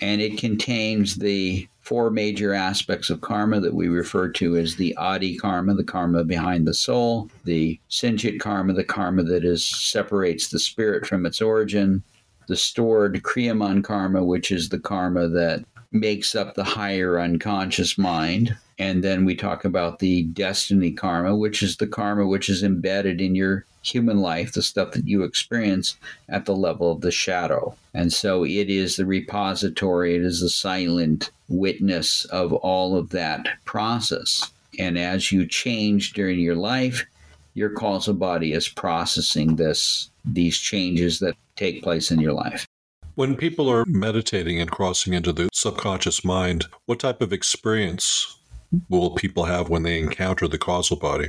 And it contains the four major aspects of karma that we refer to as the adi karma, the karma behind the soul, the sanchit karma, the karma that is separates the spirit from its origin, the stored kriyaman karma, which is the karma that makes up the higher unconscious mind. And then we talk about the destiny karma, which is the karma which is embedded in your human life, the stuff that you experience at the level of the shadow. And so it is the repository, it is the silent witness of all of that process. And as you change during your life, your causal body is processing this these changes that take place in your life. When people are meditating and crossing into the subconscious mind, what type of experience will people have when they encounter the causal body?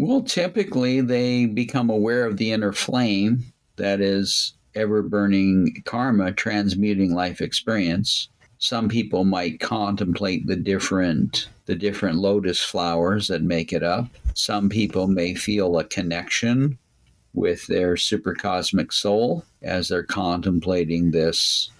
Well, typically they become aware of the inner flame that is ever burning karma, transmuting life experience. Some people might contemplate the different the different lotus flowers that make it up. Some people may feel a connection with their supracosmic soul as they're contemplating this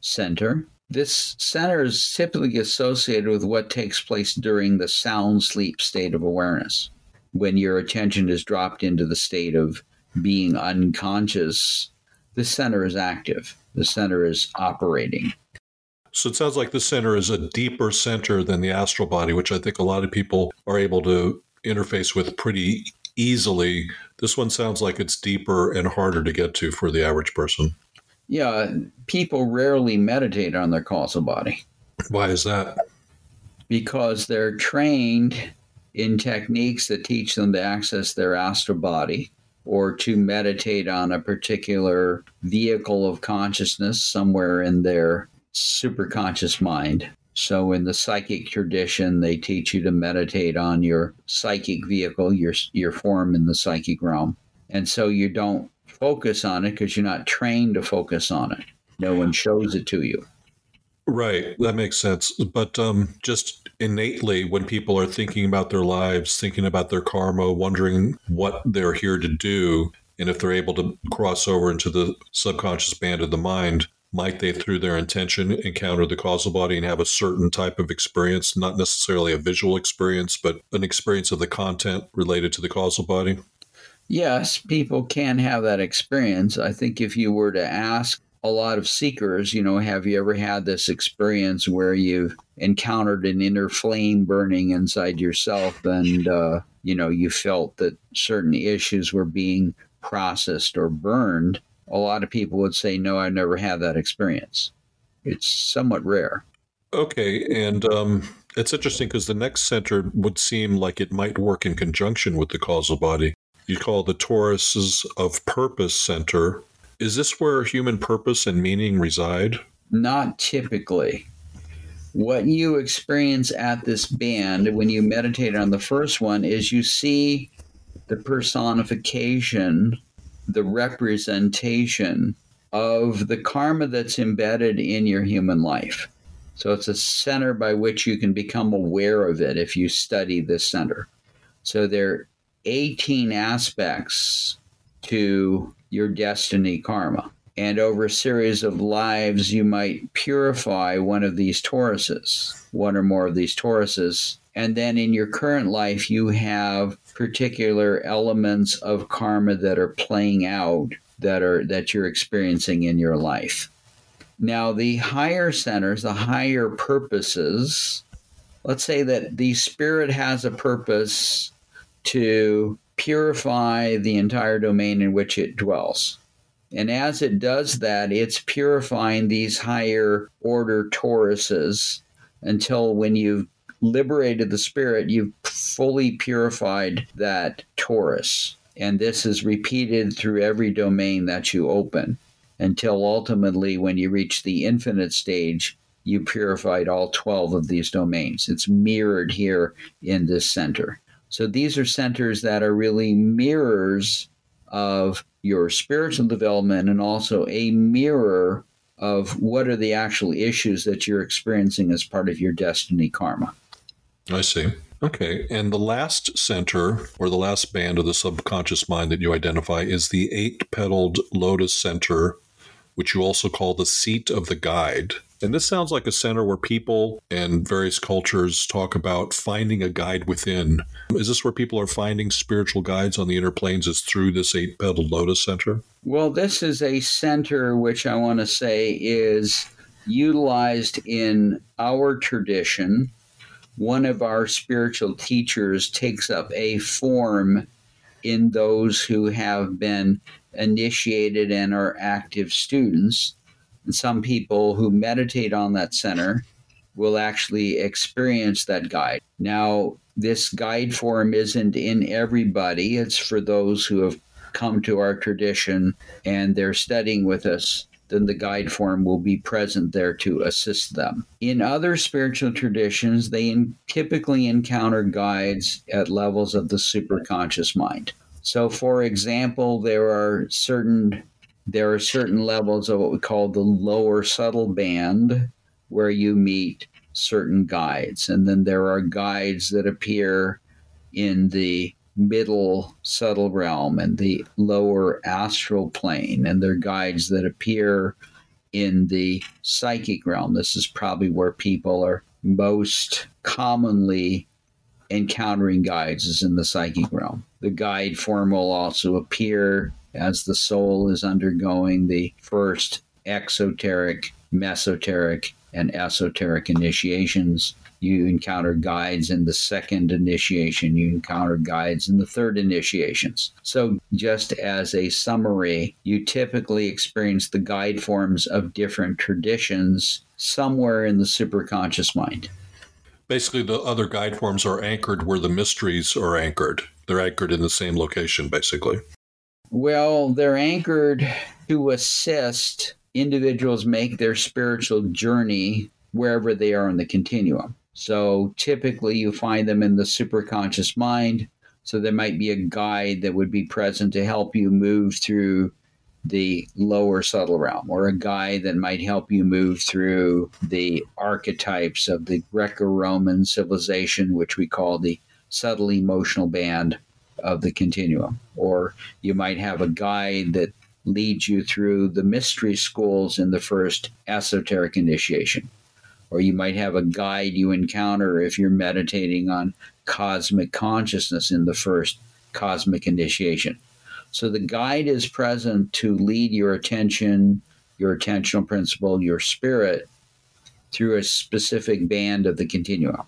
center. This center is typically associated with what takes place during the sound sleep state of awareness. When your attention is dropped into the state of being unconscious, the center is active, the center is operating. So it sounds like the center is a deeper center than the astral body, which I think a lot of people are able to interface with pretty easily. This one sounds like it's deeper and harder to get to for the average person. Yeah, people rarely meditate on their causal body. Why is that? Because they're trained in techniques that teach them to access their astral body or to meditate on a particular vehicle of consciousness somewhere in their superconscious mind. So, in the psychic tradition, they teach you to meditate on your psychic vehicle, your, your form in the psychic realm. And so you don't focus on it because you're not trained to focus on it. No one shows it to you. Right. That makes sense. But um, just innately, when people are thinking about their lives, thinking about their karma, wondering what they're here to do, and if they're able to cross over into the subconscious band of the mind, might they, through their intention, encounter the causal body and have a certain type of experience, not necessarily a visual experience, but an experience of the content related to the causal body? Yes, people can have that experience. I think if you were to ask a lot of seekers, you know, have you ever had this experience where you've encountered an inner flame burning inside yourself and, uh, you know, you felt that certain issues were being processed or burned? a lot of people would say, no, I've never had that experience. It's somewhat rare. Okay. And um, it's interesting because the next center would seem like it might work in conjunction with the causal body. You call the Toruses of Purpose Center. Is this where human purpose and meaning reside? Not typically. What you experience at this band when you meditate on the first one is you see the personification the representation of the karma that's embedded in your human life. So it's a center by which you can become aware of it if you study this center. So there are 18 aspects to your destiny karma. And over a series of lives, you might purify one of these toruses, one or more of these toruses. And then in your current life, you have particular elements of karma that are playing out that are that you're experiencing in your life. Now, the higher centers, the higher purposes, let's say that the spirit has a purpose to purify the entire domain in which it dwells. And as it does that, it's purifying these higher order toruses until when you've liberated the spirit, you've fully purified that torus. And this is repeated through every domain that you open until ultimately, when you reach the infinite stage, you purified all 12 of these domains. It's mirrored here in this center. So these are centers that are really mirrors of your spiritual development and also a mirror of what are the actual issues that you're experiencing as part of your destiny karma. I see. Okay. And the last center or the last band of the subconscious mind that you identify is the eight petaled lotus center which you also call the seat of the guide. And this sounds like a center where people and various cultures talk about finding a guide within. Is this where people are finding spiritual guides on the inner planes? Is through this eight petaled lotus center? Well, this is a center which I want to say is utilized in our tradition. One of our spiritual teachers takes up a form in those who have been initiated and are active students. And some people who meditate on that center will actually experience that guide. Now, this guide form isn't in everybody, it's for those who have come to our tradition and they're studying with us. Then the guide form will be present there to assist them. In other spiritual traditions, they in, typically encounter guides at levels of the superconscious mind. So, for example, there are certain there are certain levels of what we call the lower subtle band where you meet certain guides, and then there are guides that appear in the middle subtle realm and the lower astral plane, and there are guides that appear in the psychic realm. This is probably where people are most commonly encountering guides is in the psychic realm. The guide form will also appear as the soul is undergoing the first exoteric, mesoteric, and esoteric initiations. You encounter guides in the second initiation, you encounter guides in the third initiations. So, just as a summary, you typically experience the guide forms of different traditions somewhere in the superconscious mind basically the other guide forms are anchored where the mysteries are anchored. They're anchored in the same location, basically. Well, they're anchored to assist individuals make their spiritual journey wherever they are in the continuum. So typically you find them in the superconscious mind. So there might be a guide that would be present to help you move through the lower subtle realm or a guide that might help you move through the archetypes of the Greco Roman civilization, which we call the subtle emotional band of the continuum. Or you might have a guide that leads you through the mystery schools in the first esoteric initiation. Or you might have a guide you encounter if you're meditating on cosmic consciousness in the first cosmic initiation so the guide is present to lead your attention, your attentional principle, your spirit through a specific band of the continuum.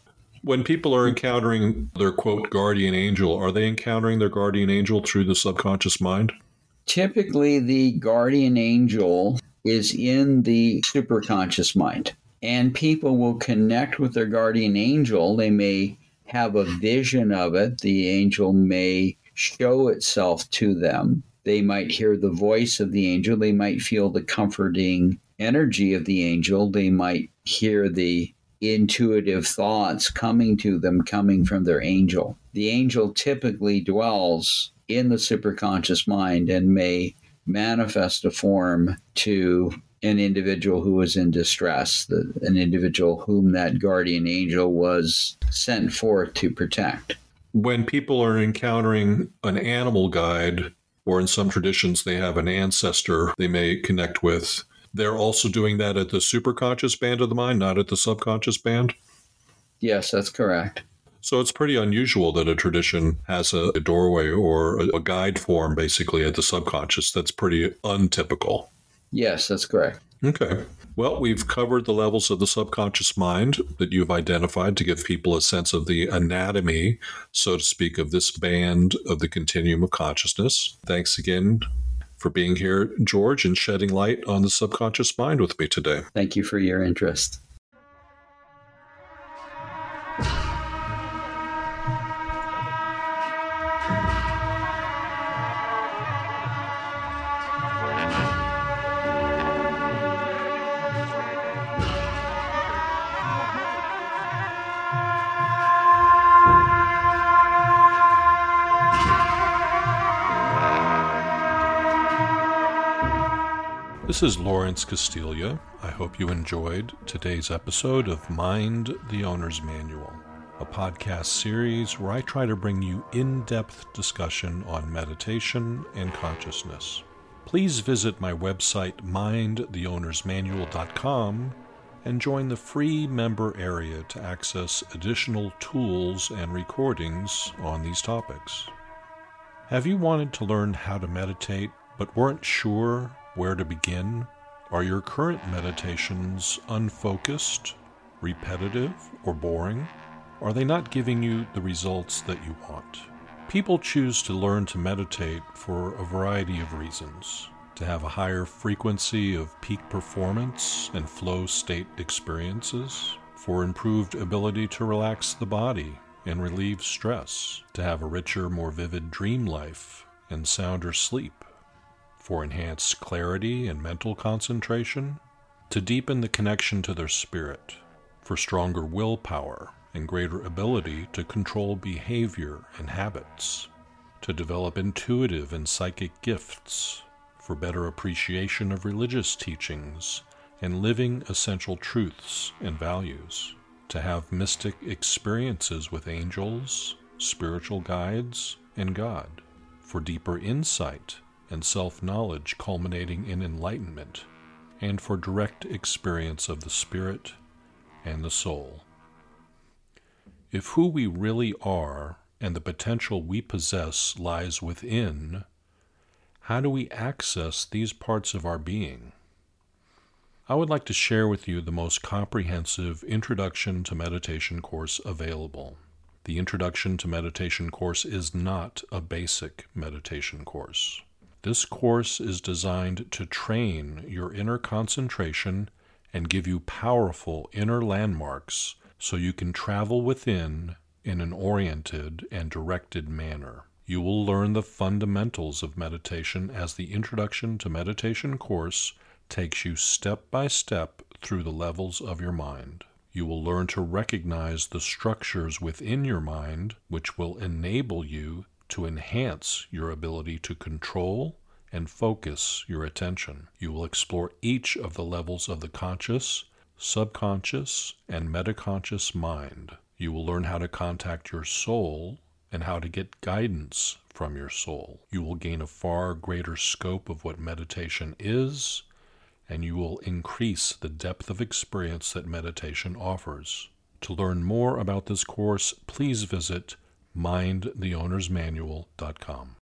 When people are encountering their quote guardian angel, are they encountering their guardian angel through the subconscious mind? Typically, the guardian angel is in the superconscious mind, and people will connect with their guardian angel. They may have a vision of it. The angel may show itself to them. They might hear the voice of the angel. They might feel the comforting energy of the angel. They might hear the intuitive thoughts coming to them, coming from their angel. The angel typically dwells in the superconscious mind and may manifest a form to an individual who is in distress, the, an individual whom that guardian angel was sent forth to protect when people are encountering an animal guide, or in some traditions, they have an ancestor they may connect with, they're also doing that at the superconscious band of the mind, not at the subconscious band? Yes, that's correct. So it's pretty unusual that a tradition has a, doorway or a, a guide form basically at the subconscious. That's pretty untypical. Yes, that's correct. Okay. Well, we've covered the levels of the subconscious mind that you've identified to give people a sense of the anatomy, so to speak, of this band of the continuum of consciousness. Thanks again for being here, George, and shedding light on the subconscious mind with me today. Thank you for your interest. This is Lawrence Castilia. I hope you enjoyed today's episode of Mind the Owner's Manual, a podcast series where I try to bring you in depth discussion on meditation and consciousness. Please visit my website, mindtheownersmanual.com, and join the free member area to access additional tools and recordings on these topics. Have you wanted to learn how to meditate but weren't sure where to begin? Are your current meditations unfocused, repetitive, or boring? Are they not giving you the results that you want? People choose to learn to meditate for a variety of reasons to have a higher frequency of peak performance and flow state experiences, for improved ability to relax the body and relieve stress, to have a richer, more vivid dream life and sounder sleep for enhanced clarity and mental concentration, to deepen the connection to their spirit, for stronger willpower and greater ability to control behavior and habits, to develop intuitive and psychic gifts, for better appreciation of religious teachings and living essential truths and values, to have mystic experiences with angels, spiritual guides, and God, for deeper insight and self knowledge culminating in enlightenment, and for direct experience of the Spirit and the soul. If who we really are and the potential we possess lies within, how do we access these parts of our being? I would like to share with you the most comprehensive Introduction to Meditation course available. The Introduction to Meditation course is not a basic meditation course. This course is designed to train your inner concentration and give you powerful inner landmarks so you can travel within in an oriented and directed manner. You will learn the fundamentals of meditation as the Introduction to Meditation course takes you step by step through the levels of your mind. You will learn to recognize the structures within your mind which will enable you to enhance your ability to control and focus your attention. You will explore each of the levels of the conscious, subconscious, and metaconscious mind. You will learn how to contact your soul and how to get guidance from your soul. You will gain a far greater scope of what meditation is, and you will increase the depth of experience that meditation offers. To learn more about this course, please visit mindtheownersmanual.com.